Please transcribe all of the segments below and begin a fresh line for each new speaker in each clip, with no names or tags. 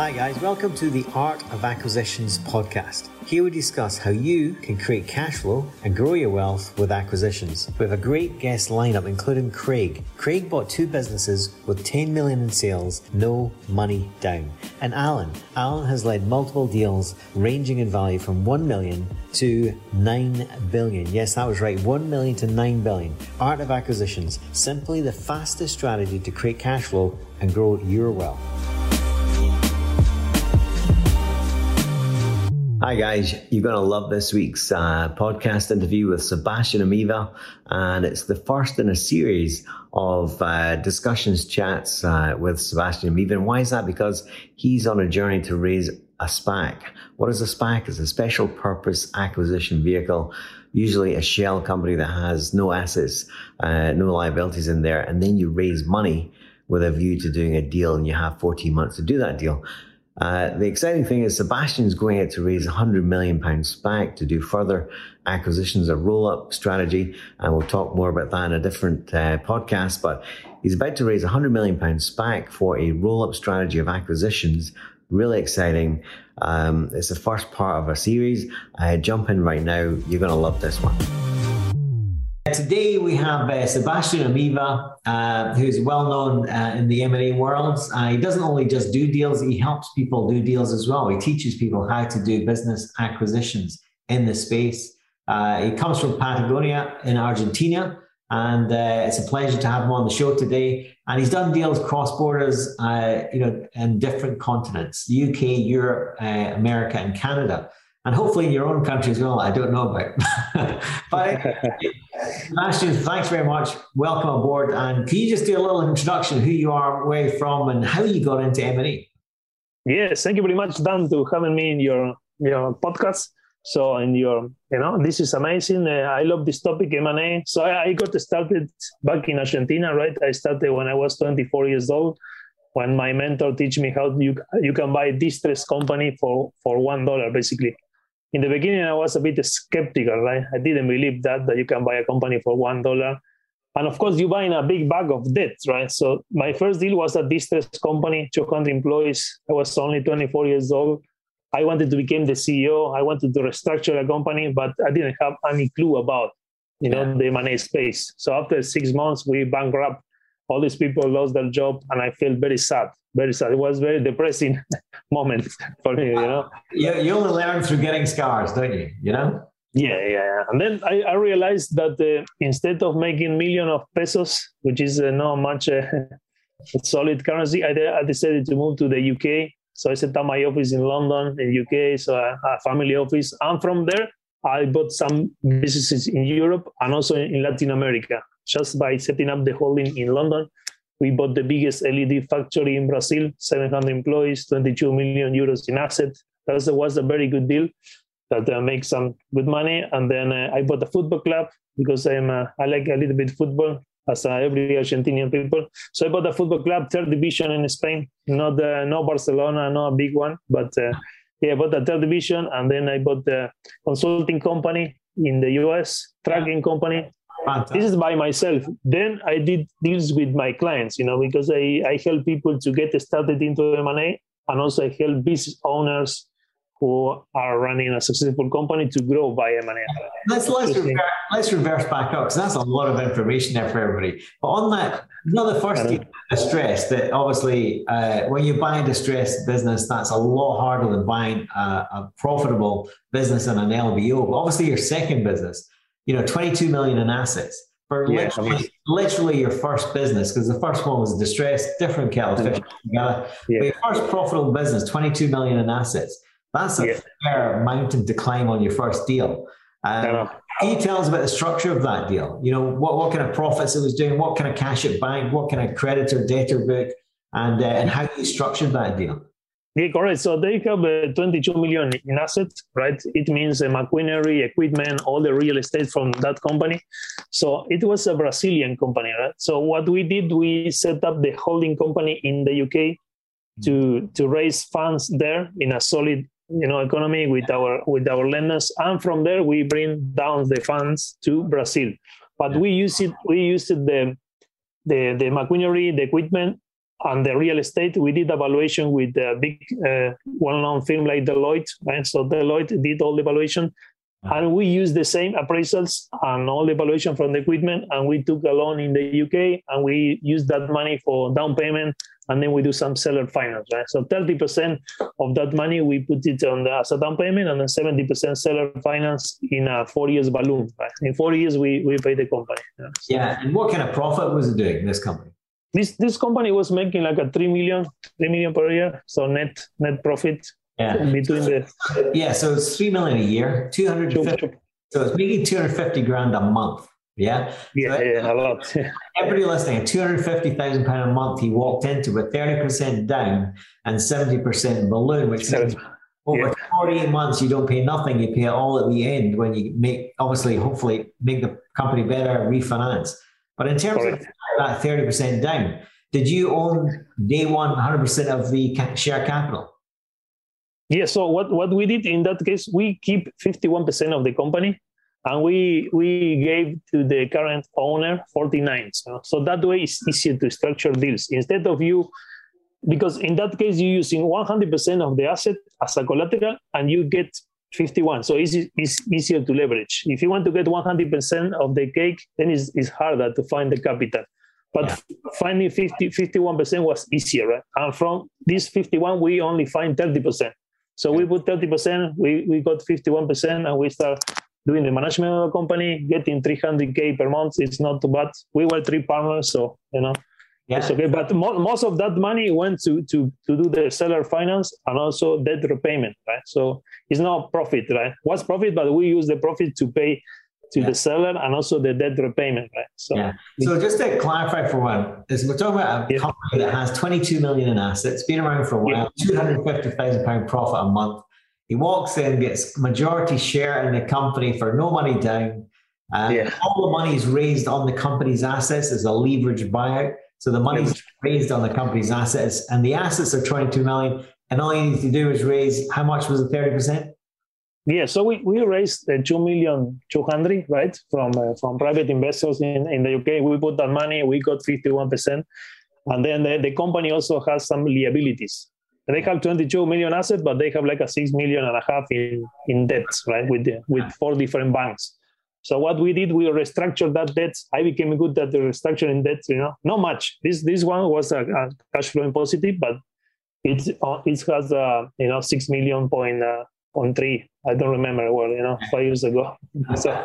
Hi, guys. Welcome to the Art of Acquisitions podcast. Here we discuss how you can create cash flow and grow your wealth with acquisitions. We have a great guest lineup, including Craig. Craig bought two businesses with 10 million in sales, no money down. And Alan. Alan has led multiple deals ranging in value from 1 million to 9 billion. Yes, that was right. 1 million to 9 billion. Art of Acquisitions. Simply the fastest strategy to create cash flow and grow your wealth. Hi, guys. You're going to love this week's uh, podcast interview with Sebastian Amieva. And it's the first in a series of uh, discussions, chats uh, with Sebastian Amieva. And why is that? Because he's on a journey to raise a SPAC. What is a SPAC? It's a special purpose acquisition vehicle, usually a shell company that has no assets, uh, no liabilities in there. And then you raise money with a view to doing a deal and you have 14 months to do that deal. Uh, the exciting thing is Sebastian's going out to raise 100 million pound SPAC to do further acquisitions, a roll up strategy. And we'll talk more about that in a different uh, podcast. But he's about to raise 100 million pound SPAC for a roll up strategy of acquisitions. Really exciting. Um, it's the first part of a series. Uh, jump in right now. You're going to love this one. Today we have uh, Sebastian Amieva, uh, who's well known uh, in the M&A world. Uh, he doesn't only just do deals, he helps people do deals as well. He teaches people how to do business acquisitions in the space. Uh, he comes from Patagonia in Argentina, and uh, it's a pleasure to have him on the show today. And he's done deals cross borders, you know, in different continents: the UK, Europe, America, and Canada and hopefully in your own country as well. I don't know about. but Sebastian, thanks very much. Welcome aboard. And can you just do a little introduction, who you are, where you're from, and how you got into M&A?
Yes, thank you very much, Dan, to having me in your your podcast. So, in your, you know, this is amazing. Uh, I love this topic, M&A. So, I, I got started back in Argentina, right? I started when I was 24 years old when my mentor teach me how you you can buy distressed company for for one dollar basically in the beginning i was a bit skeptical right? I didn't believe that that you can buy a company for one dollar. And of course you buy in a big bag of debt right? So my first deal was a distressed company 200 employees. I was only 24 years old. I wanted to become the ceo i wanted to restructure a company but i didn't have any clue about you know yeah. the money space. So after six months we bankrupt. All these people lost their job and i felt very sad very sad. It was very depressing moment for me you know?
You, you only learn through getting scars don't you? You know?
Yeah yeah and then i, I realized that uh, instead of making million of pesos which is uh, not much uh, solid currency I, I decided to move to the uk so i set up my office in london in uk so a, a family office. And from there i bought some businesses in europe and also in latin america just by setting up the holding in London. We bought the biggest LED factory in Brazil, 700 employees, 22 million euros in assets. That was a very good deal that uh, makes some good money. And then uh, I bought a football club because I'm uh, I like a little bit football as uh, every Argentinian people. So I bought a football club, third division in Spain, not uh, no Barcelona, not a big one, but uh, yeah, I bought a third division, and then I bought the consulting company in the US, tracking company, Fantastic. This is by myself. Then I did deals with my clients, you know, because I, I help people to get started into M&A and also I help business owners who are running a successful company to grow by M&A.
Let's, let's, reverse, let's reverse back up because that's a lot of information there for everybody. But on that, you know, the first distress that obviously uh, when you buy a distressed business, that's a lot harder than buying a, a profitable business in an LBO. But obviously your second business, you know, 22 million in assets for yeah, literally, I mean, literally, your first business, because the first one was distressed, different kettle fish together. Yeah. But your first profitable business, 22 million in assets. That's a yeah. fair mountain to climb on your first deal. Um, can you tell us about the structure of that deal? You know, what, what kind of profits it was doing, what kind of cash it bank, what kind of creditor debtor book, and uh, and how you structured that deal?
Yeah, correct. So they have uh, 22 million in assets, right? It means uh, machinery, equipment, all the real estate from that company. So it was a Brazilian company, right? So what we did, we set up the holding company in the UK to to raise funds there in a solid, you know, economy with our with our lenders, and from there we bring down the funds to Brazil. But we use it, we used the the the machinery, the equipment and the real estate, we did evaluation with a big, uh, well-known firm like Deloitte. Right? So Deloitte did all the evaluation, and we used the same appraisals and all the evaluation from the equipment, and we took a loan in the UK, and we used that money for down payment, and then we do some seller finance. Right? So 30% of that money we put it on the, as a down payment, and then 70% seller finance in a four years balloon. Right? In four years, we we pay the company.
Yeah. So, yeah. And what kind of profit was it doing? This company?
This this company was making like a three million, three million per year, so net net profit
yeah.
between the
yeah. So it's three million a year, two hundred fifty. So it's making two hundred fifty grand a month. Yeah,
yeah,
so
yeah a lot. everybody
listening, two hundred fifty thousand pound a month. He walked into with thirty percent down and seventy percent balloon, which means over yeah. 48 months you don't pay nothing you pay it all at the end when you make obviously hopefully make the company better refinance but in terms Correct. of that 30% down. Did you own day one 100% of the share capital?
Yeah, so what, what we did in that case, we keep 51% of the company and we we gave to the current owner 49. So, so that way it's easier to structure deals. Instead of you, because in that case, you're using 100% of the asset as a collateral and you get 51. So it's, it's easier to leverage. If you want to get 100% of the cake, then it's, it's harder to find the capital. But yeah. finding 50, 51% was easier. Right? And from this 51, we only find 30%. So we put 30%, we, we got 51%, and we start doing the management of the company, getting 300K per month. It's not too bad. We were three partners, so, you know, yeah. it's okay. But mo- most of that money went to, to, to do the seller finance and also debt repayment, right? So it's not profit, right? What's profit, but we use the profit to pay to yeah. the seller and also the debt repayment, right?
So, yeah. so just to clarify for one, is we're talking about a yeah. company that has 22 million in assets, been around for a while, yeah. 250,000 pound profit a month. He walks in, gets majority share in the company for no money down. And yeah. all the money is raised on the company's assets as a leverage buyout. So the money's raised on the company's assets, and the assets are 22 million. And all you need to do is raise how much was it, 30%?
Yeah, so we, we raised uh, two million two hundred right from uh, from private investors in, in the UK. We put that money, we got fifty one percent, and then the, the company also has some liabilities. They have twenty two million assets, but they have like a six million and a half in in debt, right? With the, with four different banks. So what we did, we restructured that debt. I became good at the restructuring debt. You know, not much. This this one was a, a cash flowing positive, but it uh, it has a you know six million point uh, on three. I don't remember well, you know, five years ago. so,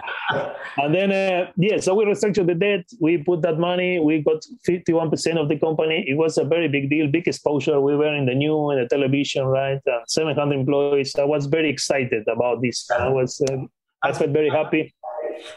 and then, uh, yeah, so we restructured the debt. We put that money. We got 51% of the company. It was a very big deal, big exposure. We were in the new in the television, right? Uh, 700 employees. I was very excited about this. I was, uh, I felt very happy.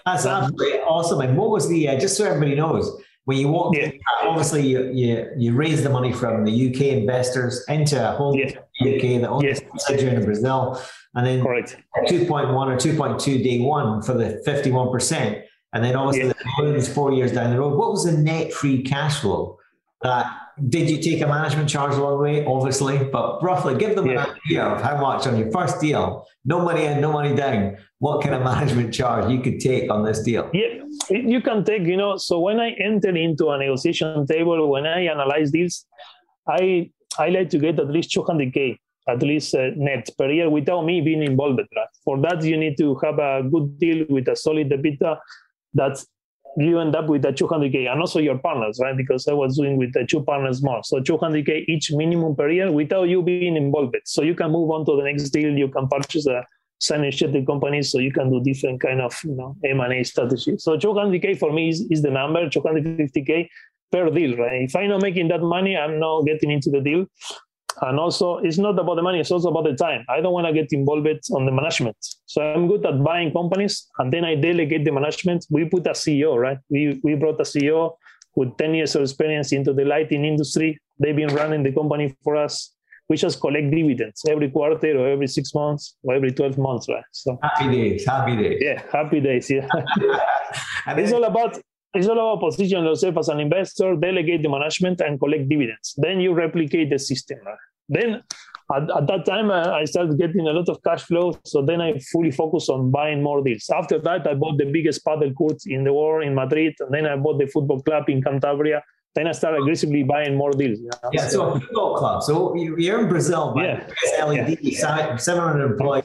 That's absolutely awesome. And what was the, uh, just so everybody knows, when you walk yeah. obviously you, you, you raise the money from the UK investors into a whole yeah. UK that owns yes. subsidiary in Brazil, and then Correct. 2.1 or 2.2 day one for the 51%, and then obviously yeah. the balloons four years down the road. What was the net free cash flow? Uh, did you take a management charge along the way? Obviously, but roughly give them yeah. an idea of how much on your first deal, no money in, no money down, what kind of management charge you could take on this deal?
Yeah, you can take, you know, so when I enter into a negotiation table, when I analyze deals, I I like to get at least 200k, at least uh, net per year without me being involved. Right? For that, you need to have a good deal with a solid EBITDA that you end up with a 200k and also your partners, right? Because I was doing with the two partners more. So 200k each minimum per year without you being involved. So you can move on to the next deal. You can purchase a sign companies, so you can do different kind of you know M&A strategy. So 200k for me is, is the number, 250k per deal, right? If I'm not making that money, I'm not getting into the deal. And also, it's not about the money; it's also about the time. I don't want to get involved on the management. So I'm good at buying companies, and then I delegate the management. We put a CEO, right? We we brought a CEO with 10 years of experience into the lighting industry. They've been running the company for us we just collect dividends every quarter or every six months or every 12 months, right?
So happy days, happy days.
Yeah, happy days, yeah. And it's all about it's all about position yourself as an investor, delegate the management and collect dividends. Then you replicate the system. Then at, at, that time, uh, I started getting a lot of cash flow. So then I fully focused on buying more deals. After that, I bought the biggest padel court in the world in Madrid. And then I bought the football club in Cantabria then I started aggressively buying more deals. You
know? Yeah, so, so a football club. So you're in Brazil, yeah. LED, yeah. 700 employees.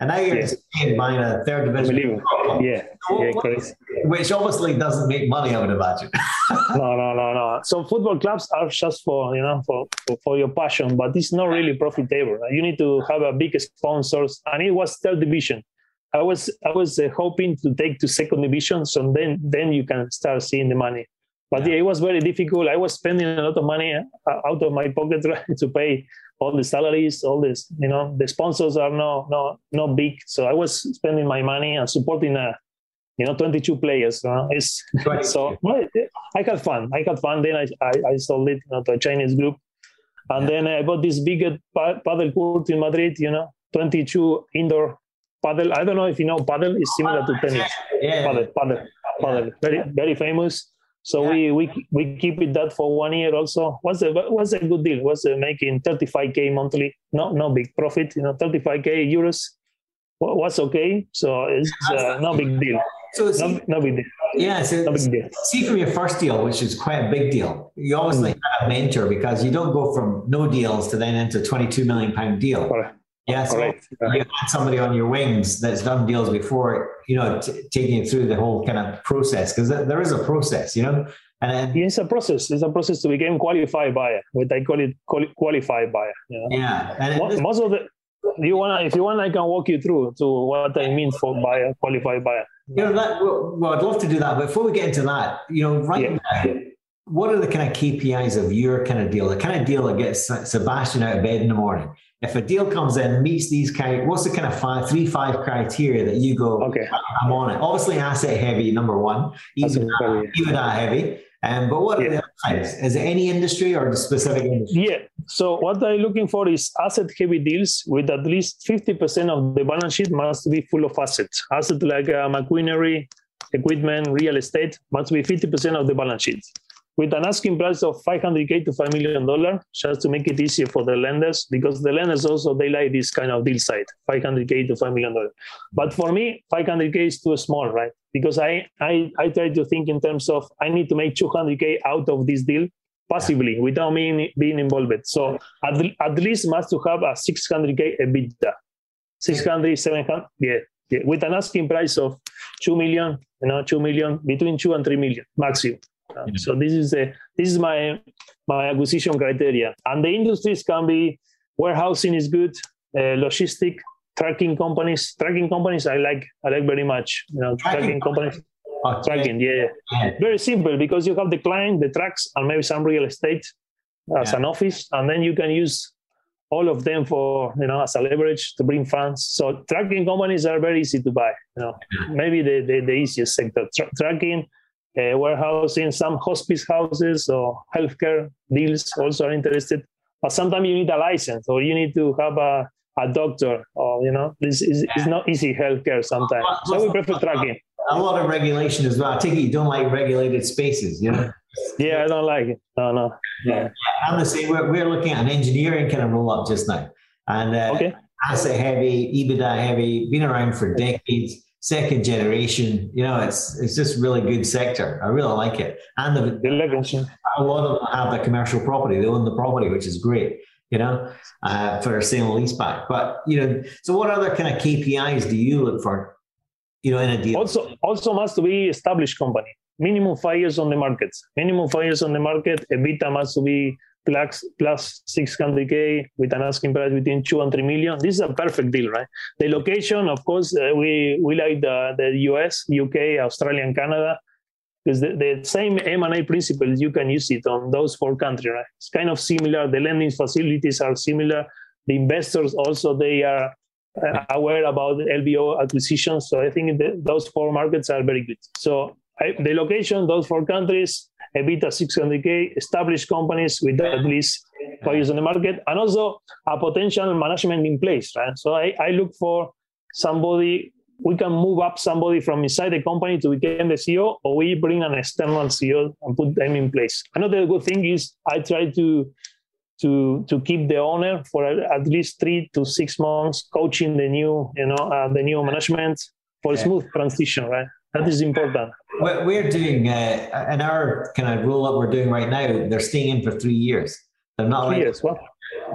And now you're yeah. buying a third division.
Yeah, so yeah, crazy.
Which obviously doesn't make money, I would imagine.
no, no, no, no. So football clubs are just for you know for, for, your passion, but it's not really profitable. You need to have a big sponsors, and it was third division. I was I was uh, hoping to take to second division, so then then you can start seeing the money. But yeah. yeah. it was very difficult. I was spending a lot of money uh, out of my pocket to pay all the salaries, all this, you know, the sponsors are no, no, not big. So I was spending my money and supporting a, you know, 22 players. Uh, it's, so well, I had fun. I had fun. Then I, I, I sold it you know, to a Chinese group. And yeah. then I bought this big padel court in Madrid, you know, 22 indoor padel. I don't know if you know padel is similar to tennis. Yeah. Padel, padel, padel. Very, very famous. So yeah. we, we we keep it that for one year also. Was a was a good deal. Was making 35k monthly. No no big profit. You know 35k euros was okay. So it's uh, no big deal. So it's no, no big deal.
Yeah, so no big deal. see from your first deal, which is quite a big deal, you obviously mm. have a mentor because you don't go from no deals to then into 22 million pound deal. Correct. Yeah, so right. you had somebody on your wings that's done deals before, you know, t- taking you through the whole kind of process because there is a process, you know.
And then, it's a process. It's a process to become qualified buyer. What I call it qualified buyer. You know?
Yeah, and
most, most of the you wanna? if you want, I can walk you through to what I mean for buyer, qualified buyer.
You know, that, well, well, I'd love to do that. But before we get into that, you know, right yeah. now, what are the kind of KPIs of your kind of deal? The kind of deal that gets Sebastian out of bed in the morning if a deal comes in meets these kind, what's the kind of five, three, five criteria that you go,
okay,
I'm on it. Obviously, asset heavy, number one, EBITDA heavy. Um, but what yeah. are the other types? Is it any industry or the specific industry?
Yeah. So what I'm looking for is asset heavy deals with at least 50% of the balance sheet must be full of assets. Assets like uh, machinery, equipment, real estate must be 50% of the balance sheet. With an asking price of 500k to 5 million dollar just to make it easier for the lenders because the lenders also they like this kind of deal side 500k to 5 million dollar but for me 500k is too small right? Because I, I i try to think in terms of i need to make 200k out of this deal passively without me being involved so at, at least must to have a 600k ebitda 600 700 yeah, yeah with an asking price of 2 million you know 2 million between 2 and 3 million maximum uh, so this is a, this is my my acquisition criteria. And the industries can be warehousing is good, uh, logistic, tracking companies. Tracking companies I like I like very much. You know, tracking, tracking companies. Okay. Tracking, yeah. yeah. Very simple because you have the client, the tracks, and maybe some real estate as yeah. an office, and then you can use all of them for you know as a leverage to bring funds. So tracking companies are very easy to buy. You know, maybe the the, the easiest sector. Tra- tracking uh, warehousing, some hospice houses or healthcare deals also are interested. But sometimes you need a license or you need to have a, a doctor or, you know, this is it's not easy healthcare sometimes. So we prefer tracking.
A lot of regulation as well. I take it you don't like regulated spaces, you know?
Yeah, I don't like it. No, no.
Yeah. I'm the same. We're, we're looking at an engineering kind of roll up just now. And uh, okay. asset heavy, EBITDA heavy, been around for decades second generation. You know, it's it's just really good sector. I really like it. And the, a lot of them have the commercial property. They own the property, which is great. You know, uh, for a sale lease back. But you know, so what other kind of KPIs do you look for? You know, in a deal.
Also, also must be established company. Minimum five years on the market. Minimum five years on the market. EBITDA must be plus plus 600k with an asking price between two and three million. This is a perfect deal, right? The location, of course, uh, we we like the the US, UK, Australia, and Canada because the, the same M&A principles you can use it on those four countries, right? It's kind of similar. The lending facilities are similar. The investors also they are Uh, aware about LBO acquisitions. So I think the, those four markets are very good. So I, the location, those four countries, EBITDA 600K, established companies with at least five years on the market, and also a potential management in place, right? So I, I look for somebody, we can move up somebody from inside the company to become the CEO, or we bring an external CEO and put them in place. Another good thing is I try to to to keep the owner for at least three to six months, coaching the new, you know, uh, the new management for a smooth transition, right? That is important.
We're doing uh, in our kind of roll up we're doing right now. They're staying in for three years. They're not
three
like,
years. Well,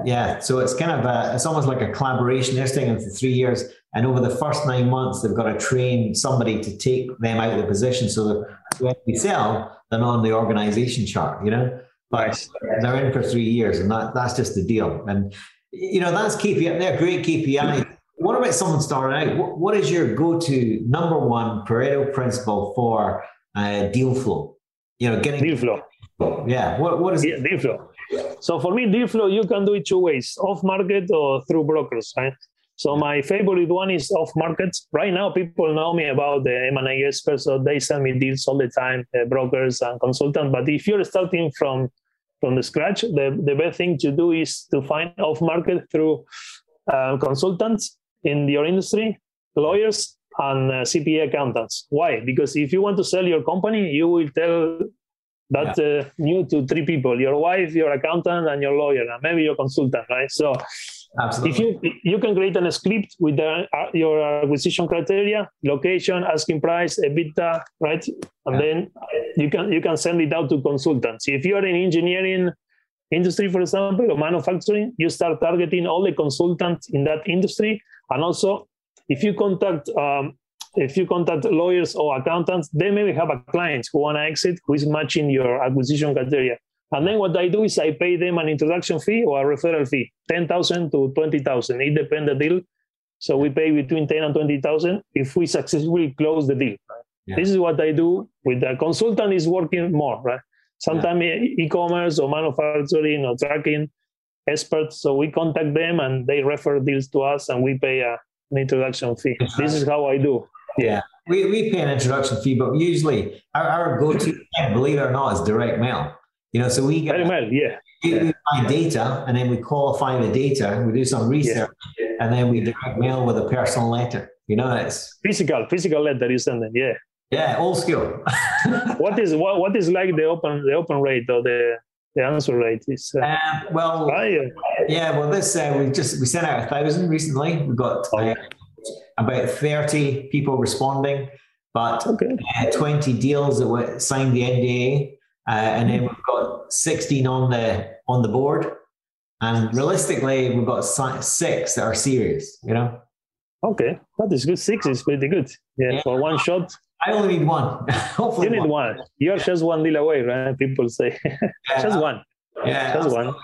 yeah, so it's kind of a, it's almost like a collaboration. They're staying in for three years, and over the first nine months, they've got to train somebody to take them out of the position. So when we sell, they're not on the organization chart, you know. But nice. they're in for three years, and that, that's just the deal. And you know that's KPI. They're great KPI. What about someone starting out? What, what is your go-to number one Pareto principle for uh, deal flow? You know, getting
deal flow.
Yeah. What what is
yeah, deal flow? So for me, deal flow you can do it two ways: off market or through brokers. Right? So my favorite one is off market. Right now, people know me about the M&A experts, so they send me deals all the time, uh, brokers and consultants. But if you're starting from from the scratch, the, the best thing to do is to find off market through uh, consultants in your industry, lawyers, and uh, CPA accountants. Why? Because if you want to sell your company, you will tell that yeah. uh, new to three people: your wife, your accountant, and your lawyer, and maybe your consultant, right? So Absolutely. If you you can create a script with the, uh, your acquisition criteria, location, asking price, EBITDA, right, and yeah. then you can you can send it out to consultants. If you are in engineering industry, for example, or manufacturing, you start targeting all the consultants in that industry, and also if you contact um, if you contact lawyers or accountants, they maybe have a client who want to exit who is matching your acquisition criteria. And then what I do is I pay them an introduction fee or a referral fee, 10,000 to 20,000. It depends the deal. So we pay between 10 and 20,000 if we successfully close the deal. Right? Yeah. This is what I do with the consultant is working more, right? Sometimes yeah. e-commerce or manufacturing or tracking experts. So we contact them and they refer deals to us and we pay a, an introduction fee. This is how I do.
Yeah. We, we pay an introduction fee, but usually our, our go-to, believe it or not, is direct mail. You know, so we get
well, yeah.
We, find data and then we qualify the data, we do some research, yeah. and then we direct mail with a personal letter. You know, it's
physical, physical letter you send them, yeah.
Yeah, old school.
what is what, what is like the open the open rate or the the answer rate is uh,
um, well yeah well this uh, we just we sent out a thousand recently we got uh, about 30 people responding but okay. Uh, 20 deals that were signed the nda uh, and then we've got 16 on the on the board. And realistically, we've got six that are serious, you know?
Okay, that is good. Six is pretty good. Yeah, yeah. for one shot.
I only need one. Hopefully,
you need one. one. You're just one deal away, right? People say, yeah, just one.
Yeah, just one.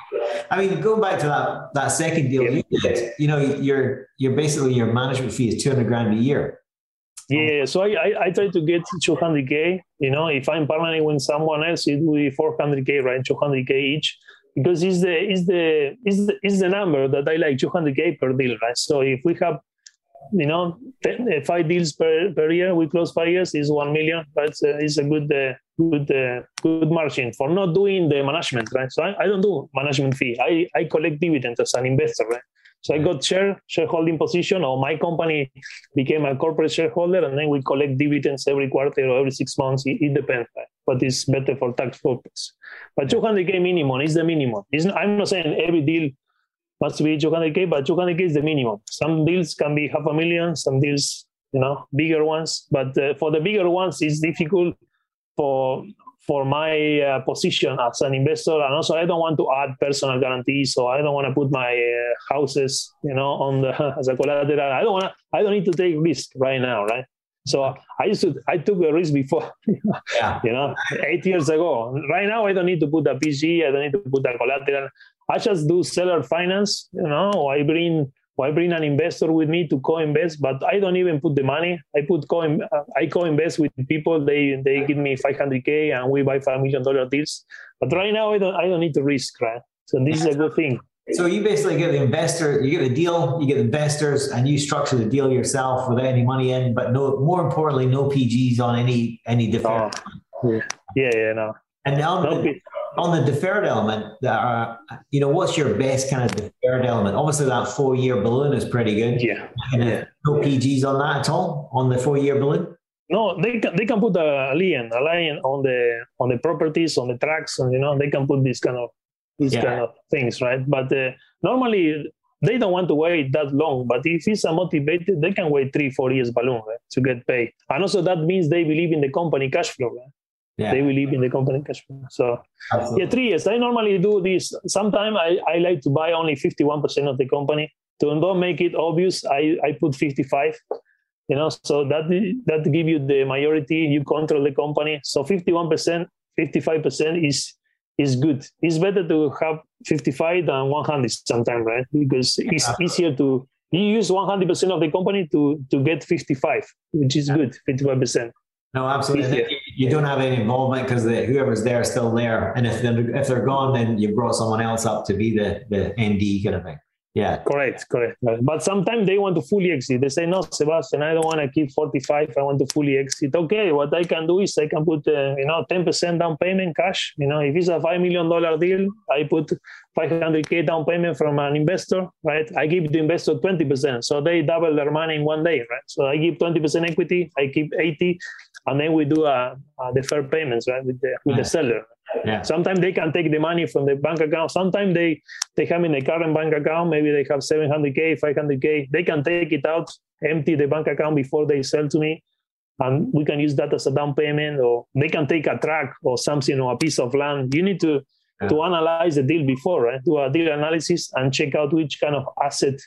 I mean, going back to that that second deal yeah. you did, you know, you're you're basically your management fee is two hundred grand a year.
Yeah, so I, I, I, try to get 200k. You know, if I'm partnering with someone else, it will be 400k, right? 200k each, because it's the it's the it's the, it's the number that I like, 200k per deal, right? So if we have, you know, 10, uh, five deals per, per year, we close five years, is one million. But uh, it's a good uh, good uh, good margin for not doing the management, right? So I, I don't do management fee. I I collect dividends as an investor, right? So I got share shareholding position, or my company became a corporate shareholder, and then we collect dividends every quarter or every six months. It, it depends, but it's better for tax purposes. But 200k minimum is the minimum. It's, I'm not saying every deal must be 200k, but 200k is the minimum. Some deals can be half a million, some deals, you know, bigger ones. But uh, for the bigger ones, it's difficult for for my uh, position as an investor and also i don't want to add personal guarantees so i don't want to put my uh, houses you know on the as a collateral. I don't want to i don't need to take risk right now right? So i used to i took a risk before yeah. you know eight years ago. Right now i don't need to put a pg i don't need to put a collateral. I just do seller finance you know i bring I bring an investor with me to co-invest, but I don't even put the money. I put co uh, I co-invest with people. They they give me 500k and we buy five million dollar deals. But right now I don't I don't need to risk, right? So this is a good thing.
So you basically get the investor, you get a deal, you get investors, and you structure the deal yourself without any money in, but no more importantly, no PGs on any any different.
Oh, yeah, yeah, yeah, no.
And now no on the deferred element, uh, you know, what's your best kind of deferred element? Obviously, that four year balloon is pretty good.
Yeah.
yeah. No PGs on that at all on the four year balloon.
No, they can they can put a lien, a lien on the on the properties, on the tracks, and you know they can put this kind of these yeah. kind of things, right? But uh, normally they don't want to wait that long. But if it's a motivated, they can wait three, four years balloon right, to get paid. And also that means they believe in the company cash flow. Right? Yeah. They believe in the company cash flow. So Absolutely. yeah, three years. I normally do this. Sometimes I, I like to buy only 51% of the company. To don't make it obvious, I, I put 55 you know so that that give you the majority you control the company so 51% 55% is is good it's better to have 55 than 100 sometimes right because it's easier to you use 100% of the company to to get 55 which is good 55%
no, absolutely. You don't have any involvement because whoever's there is still there, and if they're if they're gone, then you brought someone else up to be the the ND kind of thing. Yeah.
Correct, correct. But sometimes they want to fully exit. They say, no, Sebastian, I don't want to keep 45. I want to fully exit. Okay, what I can do is I can put, uh, you know, 10% down payment cash. You know, if it's a $5 million deal, I put 500K down payment from an investor, right? I give the investor 20%. So they double their money in one day, right? So I give 20% equity, I keep 80, and then we do a, a deferred payments, right, with the, with the seller. Yeah. Sometimes they can take the money from the bank account. Sometimes they they have in the current bank account. Maybe they have 700k, 500k. They can take it out, empty the bank account before they sell to me, and we can use that as a down payment. Or they can take a truck or something or a piece of land. You need to yeah. to analyze the deal before, right? Do a deal analysis and check out which kind of asset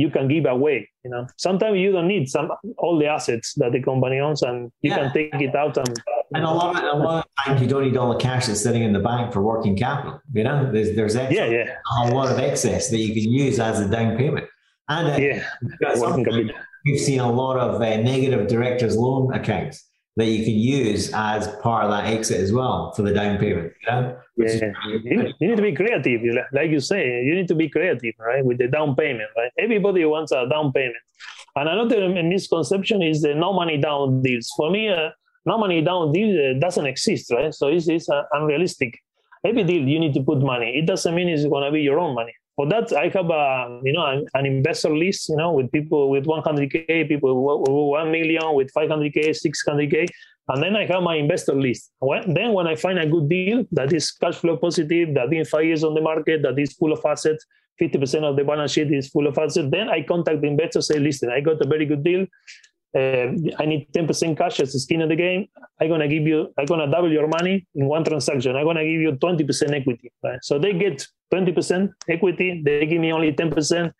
you can give away. You know, sometimes you don't need some all the assets that the company owns, and you yeah. can take it out and.
And a lot, of, a lot of times you don't need all the cash that's sitting in the bank for working capital. You know, there's there's excess,
yeah, yeah.
a lot of excess that you can use as a down payment. And uh,
yeah,
we've seen a lot of uh, negative directors' loan accounts that you can use as part of that exit as well for the down payment. You know?
Yeah. You, you, need to be creative, like you say. You need to be creative, right, with the down payment. Right, everybody wants a down payment. And another misconception is the no money down deals. For me, uh, no money down deal uh, doesn't exist, right? So it's, it's uh, unrealistic. Every deal you need to put money. It doesn't mean it's going to be your own money. For that, I have a you know an, an, investor list, you know, with people with 100k, people with 1 million, with 500k, 600k, and then I have my investor list. When, then when I find a good deal that is cash flow positive, that in five years on the market, that is full of assets, 50% of the balance sheet is full of assets, then I contact the investor, say, listen, I got a very good deal. Uh, I need 10% cash as the skin of the game. I'm gonna give you, I'm gonna double your money in one transaction. I'm gonna give you 20% equity. Right? So they get 20% equity, they give me only 10%,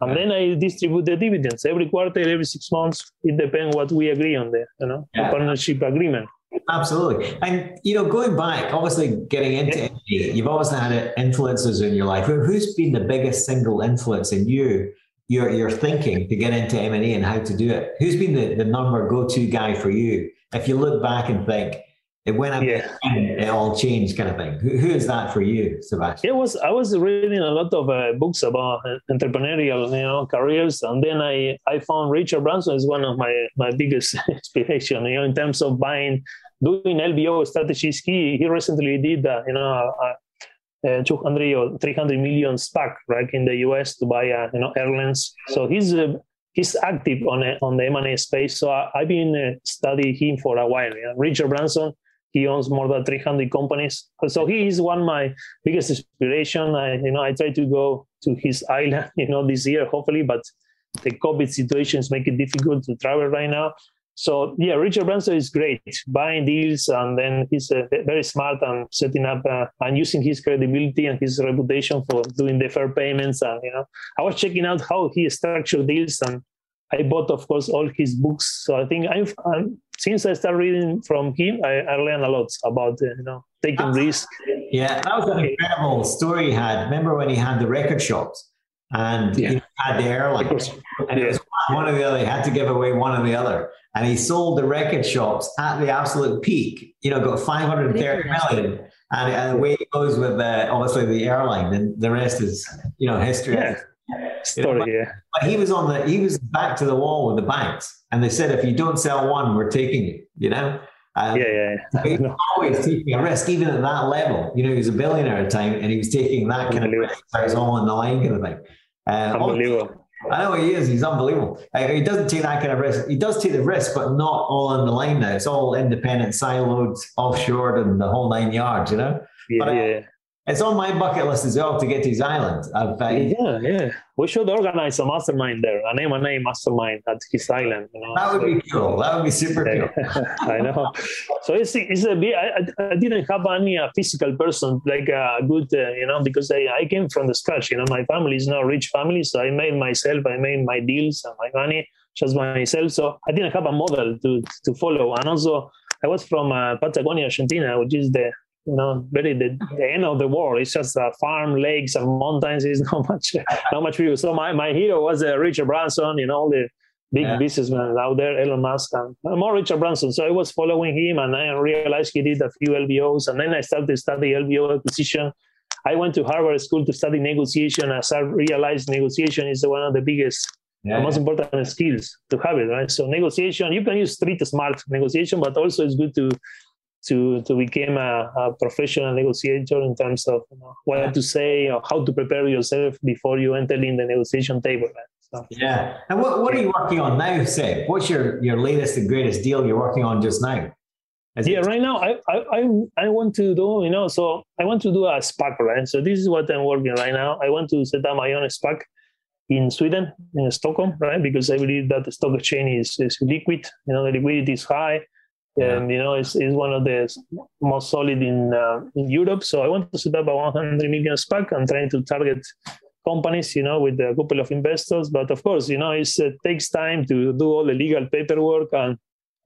and then I distribute the dividends every quarter, every six months. It depends what we agree on there, you know, yeah. partnership agreement.
Absolutely. And, you know, going back, obviously getting into yeah. you've always had influences in your life. Who's been the biggest single influence in you, your, your thinking to get into M&A and how to do it? Who's been the, the number go-to guy for you? If you look back and think, it went up yeah. it all changed kind of thing. Who, who is that for you sebastian?
It was i was reading a lot of uh, books about entrepreneurial you know careers and then i i found richard branson is one of my my biggest inspiration you know in terms of buying doing lbo strategies he he recently did uh, you know a, a 200 or 300 million SPAC right in the US to buy uh, you know airlines. So he's uh, he's active on on the M&A space. So I, have been uh, studying him for a while you know? Richard Branson he owns more than 300 companies. So he is one of my biggest inspiration. I, you know, I try to go to his island, you know, this year, hopefully, but the COVID situations make it difficult to travel right now. So yeah, Richard Branson is great, buying deals, and then he's uh, very smart and setting up uh, and using his credibility and his reputation for doing the fair payments. And you know, I was checking out how he structured deals, and I bought, of course, all his books. So I think I've, I'm, since I started reading from him, I, I learned a lot about uh, you know taking risks.
Yeah, that was an incredible story he had. Remember when he had the record shops and yeah. he had the airline, and yeah. it was one or the other. He had to give away one or the other, and he sold the record shops at the absolute peak. You know, got five hundred thirty million. And, and away it goes with uh, obviously the airline, and the rest is you know history.
Yeah story. But,
yeah. But he was on the he was back to the wall with the banks, and they said if you don't sell one, we're taking you. You know.
Um, yeah, yeah. yeah.
He's always taking a risk, even at that level. You know, he was a billionaire at the time, and he was taking that kind of risk. So it's all on the line, kind of thing.
Uh, unbelievable.
I know he is. He's unbelievable. Uh, he doesn't take that kind of risk. He does take the risk, but not all on the line now. It's all independent, siloed, offshore, and the whole nine yards. You know.
Yeah,
but,
yeah.
It's on my bucket list as well to get to his island.
Uh, yeah, yeah. We should organize a mastermind there, an M&A mastermind at his island.
You know? That would so, be cool. That would be super cool.
I know. So it's, it's a bit, I, I didn't have any uh, physical person, like a good, uh, you know, because I, I came from the scratch. You know, my family is not a rich family. So I made myself, I made my deals and my money just myself. So I didn't have a model to, to follow. And also, I was from uh, Patagonia, Argentina, which is the you know, very the, the end of the world. It's just a farm, lakes, and mountains. It's not much, not much view. So my, my hero was uh, Richard Branson. You know, all the big yeah. businessmen out there, Elon Musk, and more Richard Branson. So I was following him, and I realized he did a few LBOs, and then I started to study LBO acquisition. I went to Harvard School to study negotiation. As I realized, negotiation is one of the biggest yeah, most important skills to have it, right? So negotiation, you can use street smart negotiation, but also it's good to to to become a, a professional negotiator in terms of you know, what to say or how to prepare yourself before you enter in the negotiation table.
So, yeah. And what, what are you working on now, Seb? What's your, your latest and greatest deal you're working on just now?
Is yeah, right now I, I I want to do you know so I want to do a SPAC right. So this is what I'm working right now. I want to set up my own SPAC in Sweden in Stockholm right because I believe that the stock exchange is, is liquid. You know the liquidity is high and you know it's, it's one of the most solid in uh, in Europe. So I want to set up a 100 million SPAC. I'm trying to target companies, you know, with a couple of investors. But of course, you know, it uh, takes time to do all the legal paperwork and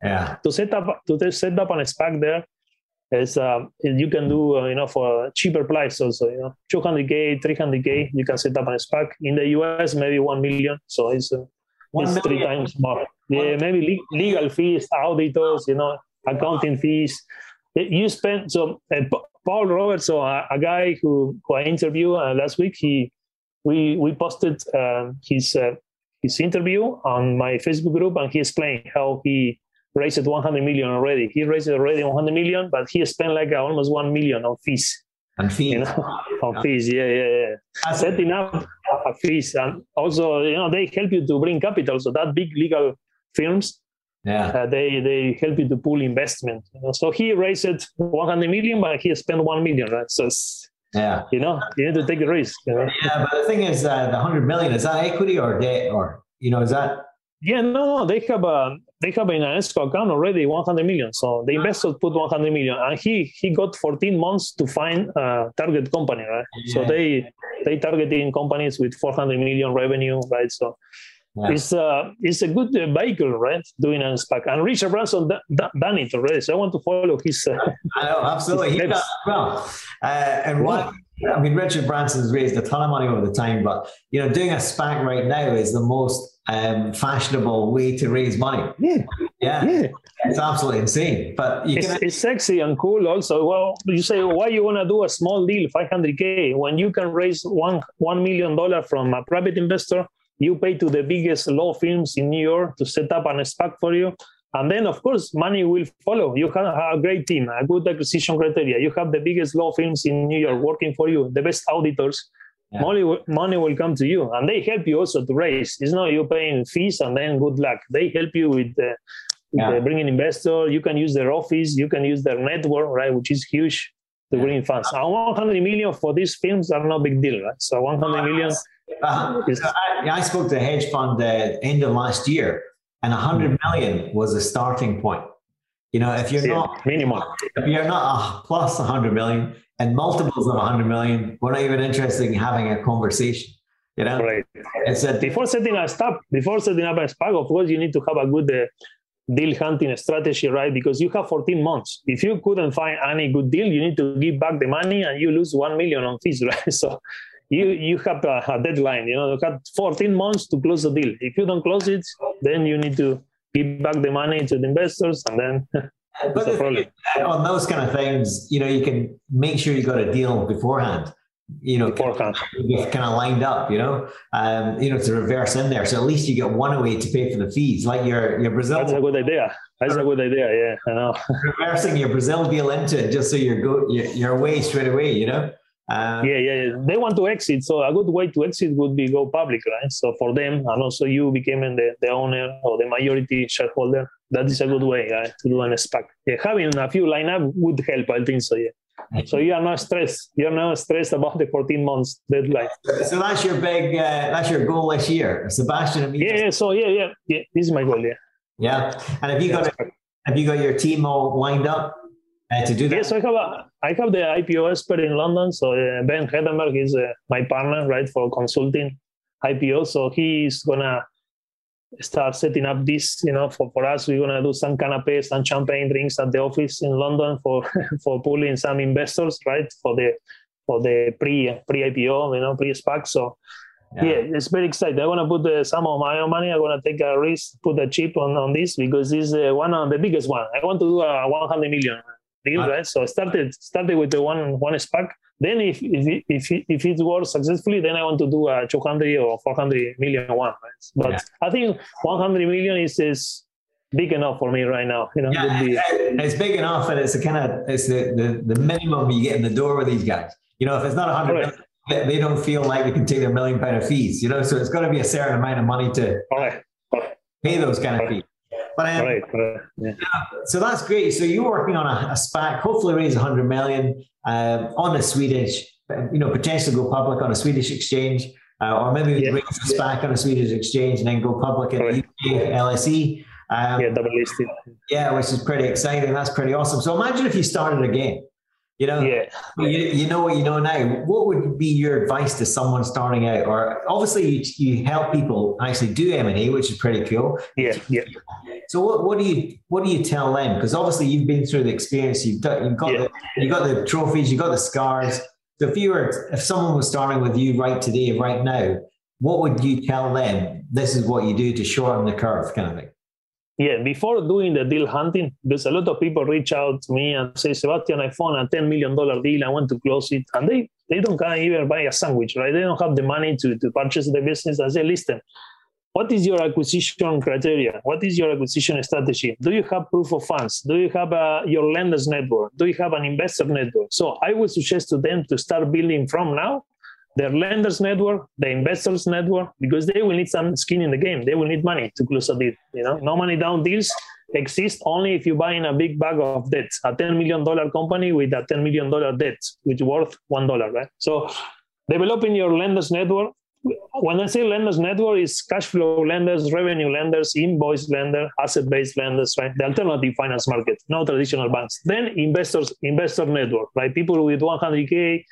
yeah. to set up to set up an SPAC there. Is uh, you can do uh, you know for cheaper price also you know 200k 300k you can set up an SPAC in the US maybe one million so it's, uh, it's three times more yeah, maybe legal fees, auditors, you know, accounting fees. You spend so uh, Paul Roberts, so a, a, guy who, who I interviewed uh, last week. He we we posted uh, his uh, his interview on my Facebook group, and he explained how he raised 100 million already. He raised already 100 million, but he spent like almost one million on fees.
And fees,
you know, on fees, yeah, yeah, yeah. Setting up fees, and also you know they help you to bring capital. So that big legal firms, Yeah, uh, they they help you to pull investment. You know? So he raised 100 million, but he spent one million, right? So yeah, you know, you need to take a risk. You know?
Yeah, but the thing is, uh, the 100 million is that equity or debt, or you know, is that?
Yeah, no, no, they have a they have an escrow account already 100 million. So the investors put 100 million, and he he got 14 months to find a target company, right? Yeah. So they they targeting companies with 400 million revenue, right? So yeah. It's, uh, it's a good uh, vehicle, right? Doing an SPAC. And Richard Branson d- d- done it already. So I want to follow his. Uh,
I know, absolutely. He does well. Uh, and what, I mean, Richard Branson's raised a ton of money over the time, but, you know, doing a SPAC right now is the most um, fashionable way to raise money.
Yeah.
Yeah. yeah. It's absolutely insane. But
it's, can... it's, sexy and cool also. Well, you say, why you want to do a small deal, 500K, when you can raise one $1 million from a private investor you pay to the biggest law firms in New York to set up an SPAC for you. And then, of course, money will follow. You have a great team, a good acquisition criteria. You have the biggest law firms in New York working for you, the best auditors. Yeah. Money, money will come to you, and they help you also to raise. It's not you paying fees and then good luck. They help you with, uh, with yeah. bringing investor. You can use their office, you can use their network, right, which is huge to bring funds. And 100 million for these films are no big deal, right? So 100 million
uh, I, I, spoke to a hedge fund uh, end of last year, and 100 million was a starting point. You know, if you're yeah, not
minimum,
if you're not a plus 100 million and multiples of 100 million, we're not even interested in having a conversation. You know,
right? It's a, before setting a stop, before setting up a SPAC, of course, you need to have a good uh, deal hunting strategy, right? Because you have 14 months. If you couldn't find any good deal, you need to give back the money and you lose 1 million on fees, right? So you you have a, a, deadline. You know, you have 14 months to close the deal. If you don't close it, then you need to give back the money to the investors, and then. but
the on those kind of things, you know, you can make sure you got a deal beforehand. You know, beforehand. kind of lined up. You know, um, you know, to reverse in there, so at least you get one away to pay for the fees, like your your Brazil.
That's a good idea. That's a good idea. Yeah, I know.
Reversing your Brazil deal into it, just so you're go you're, you're away straight away. You know.
Um, yeah, yeah, yeah, they want to exit. So a good way to exit would be go public, right? So for them, and also you becoming the, the owner or the majority shareholder, that is a good way right, to do an SPAC. Yeah, having a few lineup would help, I think so, yeah. So you are not stressed. You're not stressed about the 14 months deadline.
So that's your big, uh, that's your goal this year, Sebastian.
Yeah, yeah. So yeah, yeah, yeah. This is my goal. Yeah.
Yeah. And have you got have you got your team all lined up uh, to do that?
Yes, I have a, I have the IPO expert in London. So uh, Ben Hedenberg is uh, my partner, right, for consulting IPO. So he's gonna start setting up this. You know, for, for us, we're gonna do some canapes and champagne drinks at the office in London for for pulling some investors, right, for the for the pre pre IPO, you know, pre SPAC. So yeah. yeah. it's very exciting. I want to put uh, some of my own money. I want to take a risk, put a chip on, on this because this is uh, one of the biggest one. I want to do a 100 million deal, ah. right? So I started started with the one one SPAC. Then if if if it, if it works successfully, then I want to do a 200 or 400 million one. Right? But yeah. I think 100 million is is big enough for me right now. You know,
yeah, be, eh, it's big enough, and it's a kind of it's the, the the minimum you get in the door with these guys. You know, if it's not 100 right. million, they don't feel like they can take their million pound of fees, you know. So it's got to be a certain amount of money to pay those kind of fees. But um, right, right. Yeah. so that's great. So you're working on a, a SPAC, hopefully raise 100 million um, on a Swedish, you know, potentially go public on a Swedish exchange, uh, or maybe yeah. raise a SPAC on a Swedish exchange and then go public in right. the UK LSE.
Um, yeah, double listed.
Yeah, which is pretty exciting. That's pretty awesome. So imagine if you started again you know,
yeah.
you, you know what you know now. What would be your advice to someone starting out? Or obviously, you, you help people actually do M and A, which is pretty cool.
Yeah, yeah.
So what, what do you what do you tell them? Because obviously, you've been through the experience. You've done, you've got yeah. the you got the trophies. You've got the scars. So if you were if someone was starting with you right today, right now, what would you tell them? This is what you do to shorten the curve, kind of thing
yeah, before doing the deal hunting, there's a lot of people reach out to me and say, Sebastian, I found a $10 million deal. I want to close it. And they, they don't even buy a sandwich, right? They don't have the money to, to purchase the business. I say, listen, what is your acquisition criteria? What is your acquisition strategy? Do you have proof of funds? Do you have a, your lenders network? Do you have an investor network? So I would suggest to them to start building from now their lenders network, the investors network, because they will need some skin in the game. They will need money to close a deal. You know, no money down deals exist only if you buy in a big bag of debt. A ten million dollar company with a ten million dollar debt, which worth one dollar, right? So, developing your lenders network. When I say lenders network, is cash flow lenders, revenue lenders, invoice lender, asset-based lenders, right? The alternative finance market, no traditional banks. Then investors, investor network, right? People with 100k,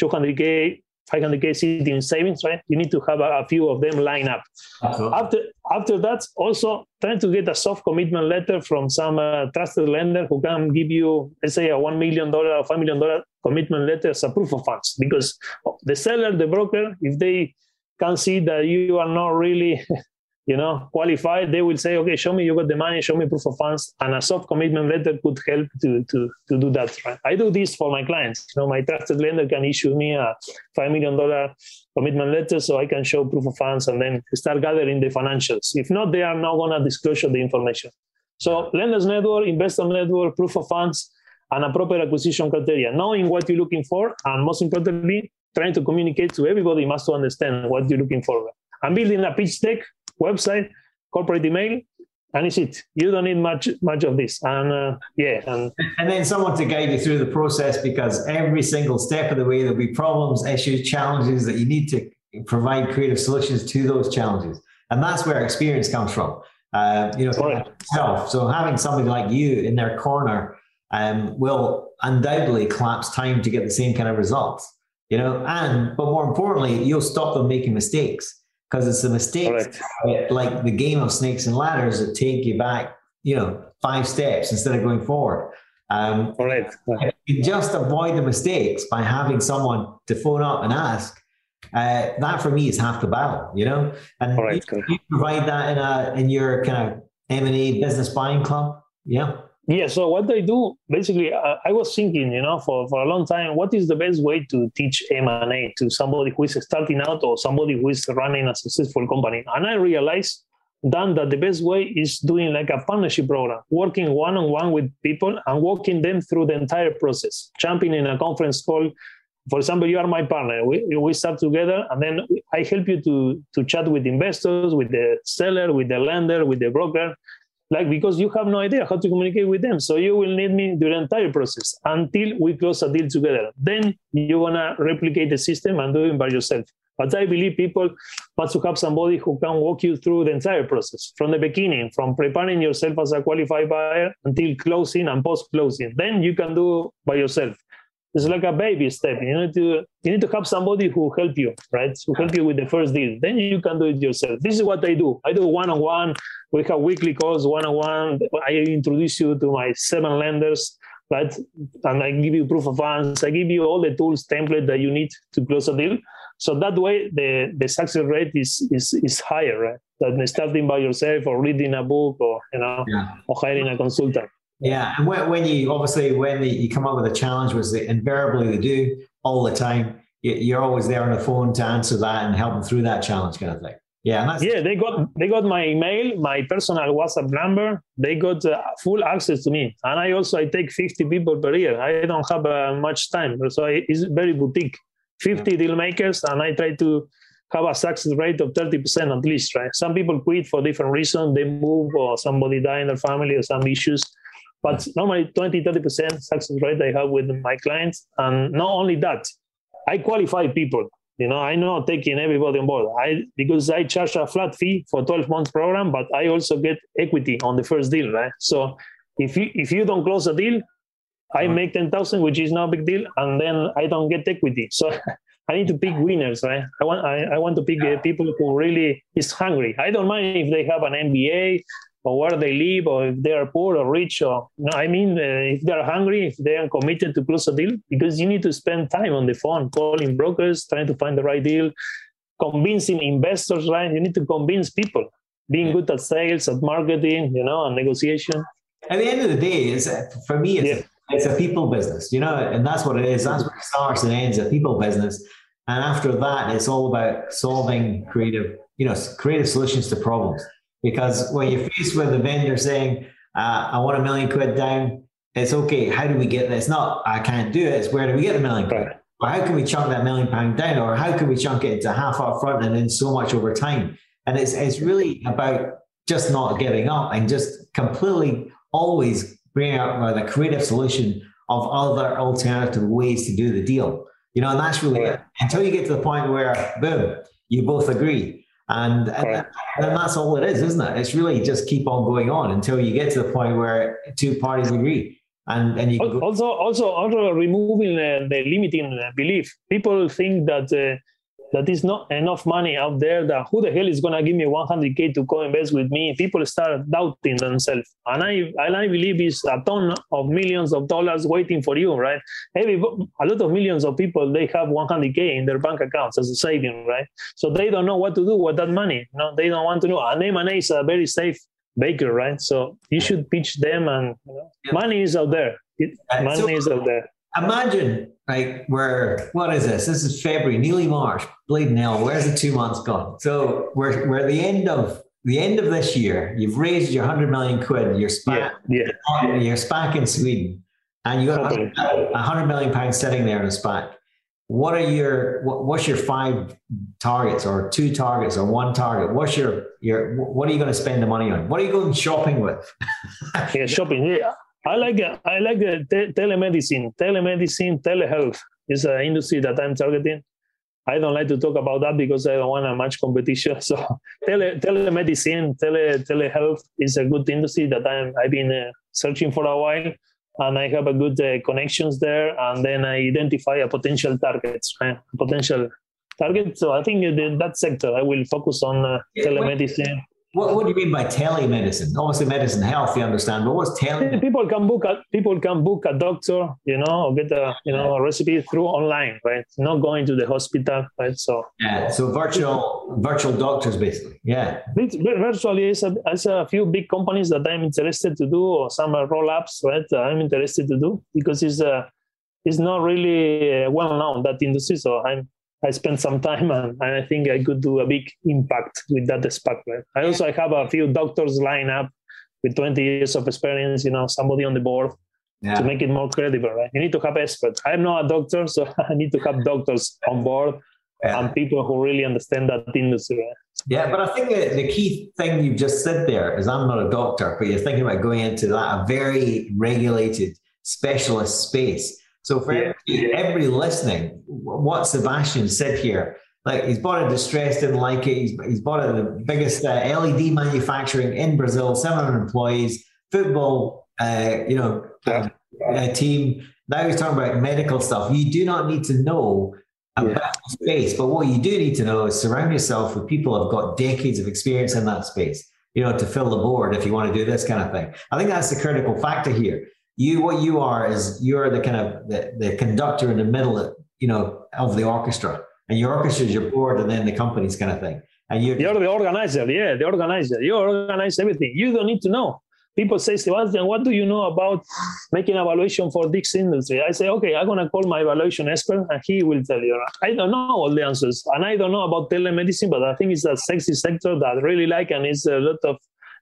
200k, 500k sitting in savings, right? You need to have a, a few of them line up. Absolutely. After after that, also trying to get a soft commitment letter from some uh, trusted lender who can give you, let's say, a one million dollar or five million dollar commitment letter as a proof of funds. Because the seller, the broker, if they can see that you are not really you know, qualified, they will say, okay, show me you got the money, show me proof of funds, and a soft commitment letter could help to to to do that. Right? I do this for my clients. You know, my trusted lender can issue me a five million dollar commitment letter, so I can show proof of funds and then start gathering the financials. If not, they are not gonna disclose the information. So, lenders network, investor network, proof of funds, and a proper acquisition criteria. Knowing what you're looking for, and most importantly, trying to communicate to everybody must understand what you're looking for. I'm building a pitch deck website, corporate email, and it's it. You don't need much much of this. And uh, yeah, and
and then someone to guide you through the process because every single step of the way there'll be problems, issues, challenges that you need to provide creative solutions to those challenges, and that's where experience comes from. Uh, you know, self. So having somebody like you in their corner um, will undoubtedly collapse time to get the same kind of results. You know, and but more importantly, you'll stop them making mistakes because it's the mistakes like the game of snakes and ladders that take you back, you know, five steps instead of going forward. Um,
right.
You just avoid the mistakes by having someone to phone up and ask. Uh, that for me is half the battle, you know. And right. you, you provide that in a in your kind of M and A business buying club, yeah.
Yeah. So what I do basically, uh, I was thinking, you know, for, for a long time, what is the best way to teach M&A to somebody who is starting out or somebody who is running a successful company? And I realized then that the best way is doing like a partnership program, working one on one with people and walking them through the entire process, jumping in a conference call. For example, you are my partner. We, we start together and then I help you to, to chat with investors, with the seller, with the lender, with the broker, like because you have no idea how to communicate with them. So you will need me during the entire process until we close a deal together. Then you wanna replicate the system and do it by yourself. But I believe people want to have somebody who can walk you through the entire process from the beginning, from preparing yourself as a qualified buyer until closing and post closing. Then you can do by yourself. It's like a baby step. You need to you need to have somebody who help you, right? Who help you with the first deal. Then you can do it yourself. This is what I do. I do one on one. We have weekly calls, one on one. I introduce you to my seven lenders, right? And I give you proof of funds. I give you all the tools, template that you need to close a deal. So that way, the, the success rate is, is, is higher, right? Than starting by yourself or reading a book or, you know, yeah. or hiring a consultant.
Yeah, and when, when you obviously when you come up with a challenge, which they invariably they do all the time, you're always there on the phone to answer that and help them through that challenge, kind of thing. Yeah,
yeah. They got they got my email, my personal WhatsApp number. They got uh, full access to me, and I also I take 50 people per year. I don't have uh, much time, so it's very boutique. 50 deal makers, and I try to have a success rate of 30% at least, right? Some people quit for different reasons. They move or somebody die in their family or some issues. But normally 20, 30% success rate I have with my clients. And not only that, I qualify people. You know, I'm not taking everybody on board. I because I charge a flat fee for 12 months program, but I also get equity on the first deal, right? So if you if you don't close a deal, I make 10,000, which is no big deal, and then I don't get equity. So I need to pick winners, right? I want I, I want to pick uh, people who really is hungry. I don't mind if they have an MBA or where they live or if they are poor or rich or I mean uh, if they are hungry, if they are committed to close a deal, because you need to spend time on the phone calling brokers, trying to find the right deal, convincing investors, right? You need to convince people. Being good at sales, at marketing, you know, and negotiation.
At the end of the day, is for me, it's yeah it's a people business, you know, and that's what it is. That's what it starts and ends a people business. And after that, it's all about solving creative, you know, creative solutions to problems. Because when you're faced with a vendor saying, uh, I want a million quid down, it's okay. How do we get this? Not, I can't do it. It's where do we get the million quid? Or how can we chunk that million pound down? Or how can we chunk it into half up front and then so much over time? And it's, it's really about just not giving up and just completely always bringing out the creative solution of other alternative ways to do the deal. You know, and that's really it. Until you get to the point where, boom, you both agree. And, and, and that's all it is, isn't it? It's really just keep on going on until you get to the point where two parties agree. And, and you
also, also, also removing the, the limiting belief. People think that uh, that is not enough money out there that who the hell is going to give me 100k to co-invest with me? People start doubting themselves. And i and i believe it's a ton of millions of dollars waiting for you right? Every, a lot of millions of people they have 100k in their bank accounts as a saving right? So they don't know what to do with that money no they don't want to know. And m&a is a very safe baker right? So you should pitch them and you know, money is out there. It, money so, is out there
imagine like we where what is this? This is February, nearly March. Bleeding hell, where's the two months gone? So we're we're at the end of the end of this year. You've raised your hundred million quid. You're SPAC, yeah, yeah. You're SPAC in Sweden, and you got a hundred million pounds sitting there in a SPAC. What are your what, what's your five targets or two targets or one target? What's your your what are you going to spend the money on? What are you going shopping with?
yeah, shopping. Yeah. I like I like te- telemedicine, telemedicine, telehealth is an industry that I'm targeting. I don't like to talk about that because I don't want much competition. So tele, telemedicine, tele, telehealth is a good industry that I'm, I've been uh, searching for a while and I have a good uh, connections there. And then I identify a potential targets, right? potential target. So I think in that sector, I will focus on uh, telemedicine.
What, what do you mean by telemedicine? Obviously, medicine health, you understand, but what's tele?
People can book a people can book a doctor, you know, or get a you know a recipe through online, right? Not going to the hospital, right? So
yeah, so virtual virtual doctors, basically. Yeah,
virtually is a, is a few big companies that I'm interested to do, or some roll ups, right? I'm interested to do because it's a uh, it's not really uh, well known that industry. So I'm I spent some time and, and, I think I could do a big impact with that. Right? I also I have a few doctors line up with 20 years of experience, you know, somebody on the board yeah. to make it more credible, right? You need to have experts. I'm not a doctor, so I need to have doctors on board yeah. and people who really understand that industry.
Yeah, but I think the, the key thing you've just said there is I'm not a doctor, but you're thinking about going into that a very regulated specialist space. So for yeah. every, every listening, what Sebastian said here, like he's bought a distress, didn't like it. He's, he's bought a, the biggest uh, LED manufacturing in Brazil, 700 employees, football, uh, you know, yeah. uh, team. Now he's talking about medical stuff. You do not need to know about yeah. space, but what you do need to know is surround yourself with people who've got decades of experience in that space. You know, to fill the board if you want to do this kind of thing. I think that's the critical factor here. You, what you are is you're the kind of the, the conductor in the middle, of, you know, of the orchestra and your orchestra is your board and then the company's kind of thing. And
you're, you're the organizer, yeah, the organizer. You organize everything. You don't need to know. People say, Sebastian, what do you know about making evaluation for this industry? I say, okay, I'm gonna call my evaluation expert and he will tell you. I don't know all the answers, and I don't know about telemedicine, but I think it's a sexy sector that I really like, and it's a lot of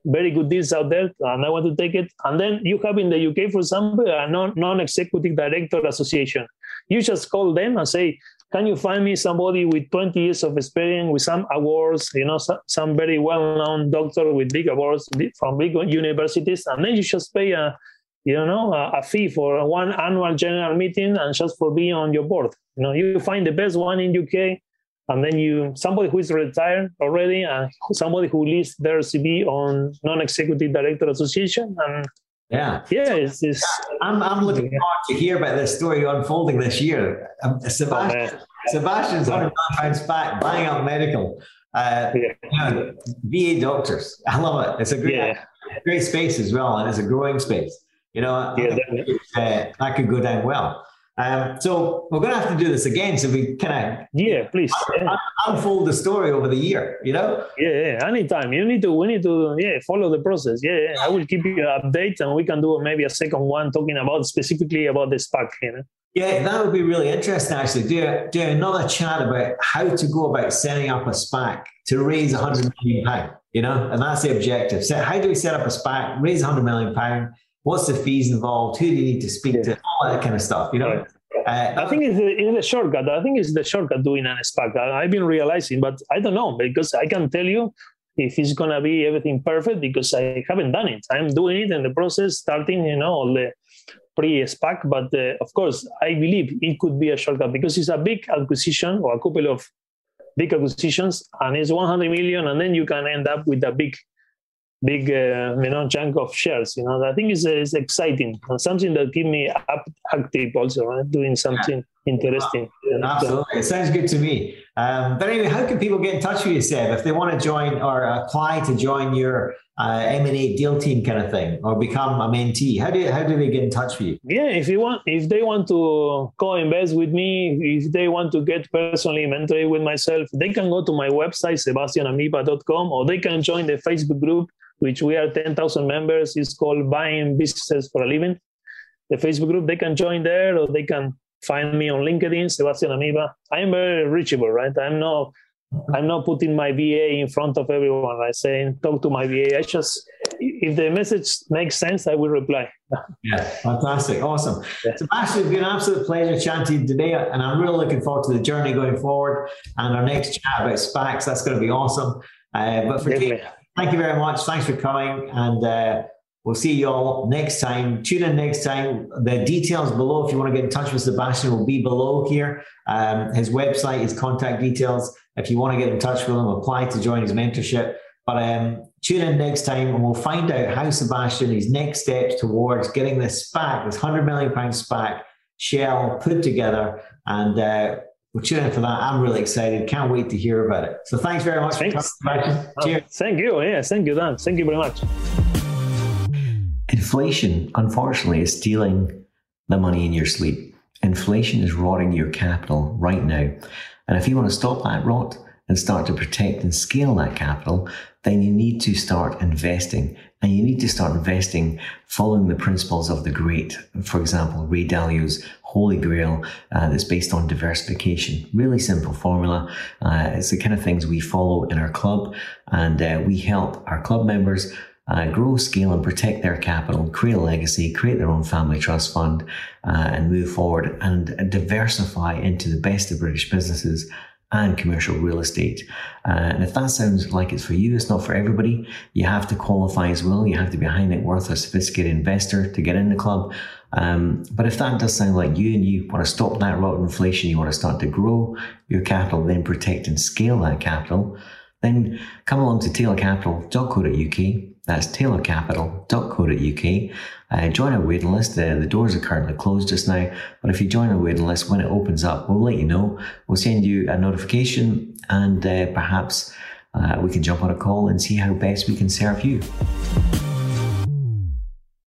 very good deals out there, and I want to take it. And then you have in the UK, for example, a non executive director association. You just call them and say, can you find me somebody with 20 years of experience with some awards you know some, some very well-known doctor with big awards from big universities and then you just pay a you know a, a, fee for one annual general meeting and just for being on your board you know you find the best one in uk and then you somebody who is retired already and somebody who lists their cv on non-executive director association and
yeah.
Yeah, it's, it's
I'm, I'm looking forward to hear about this story unfolding this year. Um, Sebastian, oh, Sebastian's hundred pound SPAC, buying up medical. Uh, yeah. you know, VA doctors. I love it. It's a great, yeah. great space as well, and it's a growing space. You know, yeah, uh, that could go down well. Um, so we're going to have to do this again. So we kind
of yeah, please
yeah. unfold the story over the year. You know.
Yeah, yeah. Anytime you need to, we need to yeah follow the process. Yeah, yeah. I will keep you updated, and we can do maybe a second one talking about specifically about the SPAC. You know.
Yeah, that would be really interesting. Actually, do do another chat about how to go about setting up a SPAC to raise hundred million pound. You know, and that's the objective. So, how do we set up a SPAC, raise hundred million pound? What's the fees involved, who do you need to speak yeah. to, all that kind of stuff, you know?
Uh, I think it's the, it's the shortcut. I think it's the shortcut doing an SPAC. I've been realizing, but I don't know because I can tell you if it's gonna be everything perfect because I haven't done it. I'm doing it in the process, starting, you know, all the pre-SPAC. But uh, of course, I believe it could be a shortcut because it's a big acquisition or a couple of big acquisitions, and it's 100 million, and then you can end up with a big big uh, you know chunk of shares you know i think it's, it's exciting and something that keep me up active also right? doing something yeah. interesting.
Absolutely. It sounds good to me. Um, but anyway how can people get in touch with you seb if they want to join or apply to join your uh, m&a deal team kind of thing or become a mentee? How do, how do they get in touch with you?
Yeah if you want if they want to co-invest with me if they want to get personally mentored with myself they can go to my website sebastianamieva.com or they can join the facebook group which we are 10,000 members. It's called Buying Businesses for a Living. The Facebook group, they can join there or they can find me on LinkedIn, Sebastian Amieva. I am very reachable, right? I'm not I'm not putting my VA in front of everyone, right? Saying talk to my VA. I just if the message makes sense, I will reply.
yeah, fantastic, awesome. Yeah. Sebastian, it's been an absolute pleasure chatting today, and I'm really looking forward to the journey going forward and our next chat about SPACs. That's going to be awesome. Uh, but for today, thank you very much. Thanks for coming. And uh, we'll see you all next time. Tune in next time. The details below, if you want to get in touch with Sebastian, will be below here. Um, his website, his contact details. If you want to get in touch with him, apply to join his mentorship. But um, tune in next time and we'll find out how Sebastian, his next steps towards getting this SPAC, this £100 million SPAC, Shell put together. And uh, we're tuning for that. I'm really excited. Can't wait to hear about it. So thanks very much thanks. for coming.
Oh, Cheers. thank you. Yeah, thank you, Dan. Thank you very much.
Inflation, unfortunately, is stealing the money in your sleep. Inflation is rotting your capital right now. And if you want to stop that rot and start to protect and scale that capital, then you need to start investing. And you need to start investing following the principles of the great. For example, Ray Dalio's Holy Grail uh, that's based on diversification. Really simple formula. Uh, it's the kind of things we follow in our club, and uh, we help our club members uh, grow, scale, and protect their capital, create a legacy, create their own family trust fund, uh, and move forward and diversify into the best of British businesses and commercial real estate. Uh, and if that sounds like it's for you, it's not for everybody. You have to qualify as well. You have to be a high net worth or sophisticated investor to get in the club. Um, but if that does sound like you and you want to stop that rot of inflation, you want to start to grow your capital, then protect and scale that capital, then come along to Taylor taylorcapital.co.uk. That's taylorcapital.co.uk. Uh, join our waiting list. Uh, the doors are currently closed just now, but if you join our waiting list, when it opens up, we'll let you know. We'll send you a notification and uh, perhaps uh, we can jump on a call and see how best we can serve you.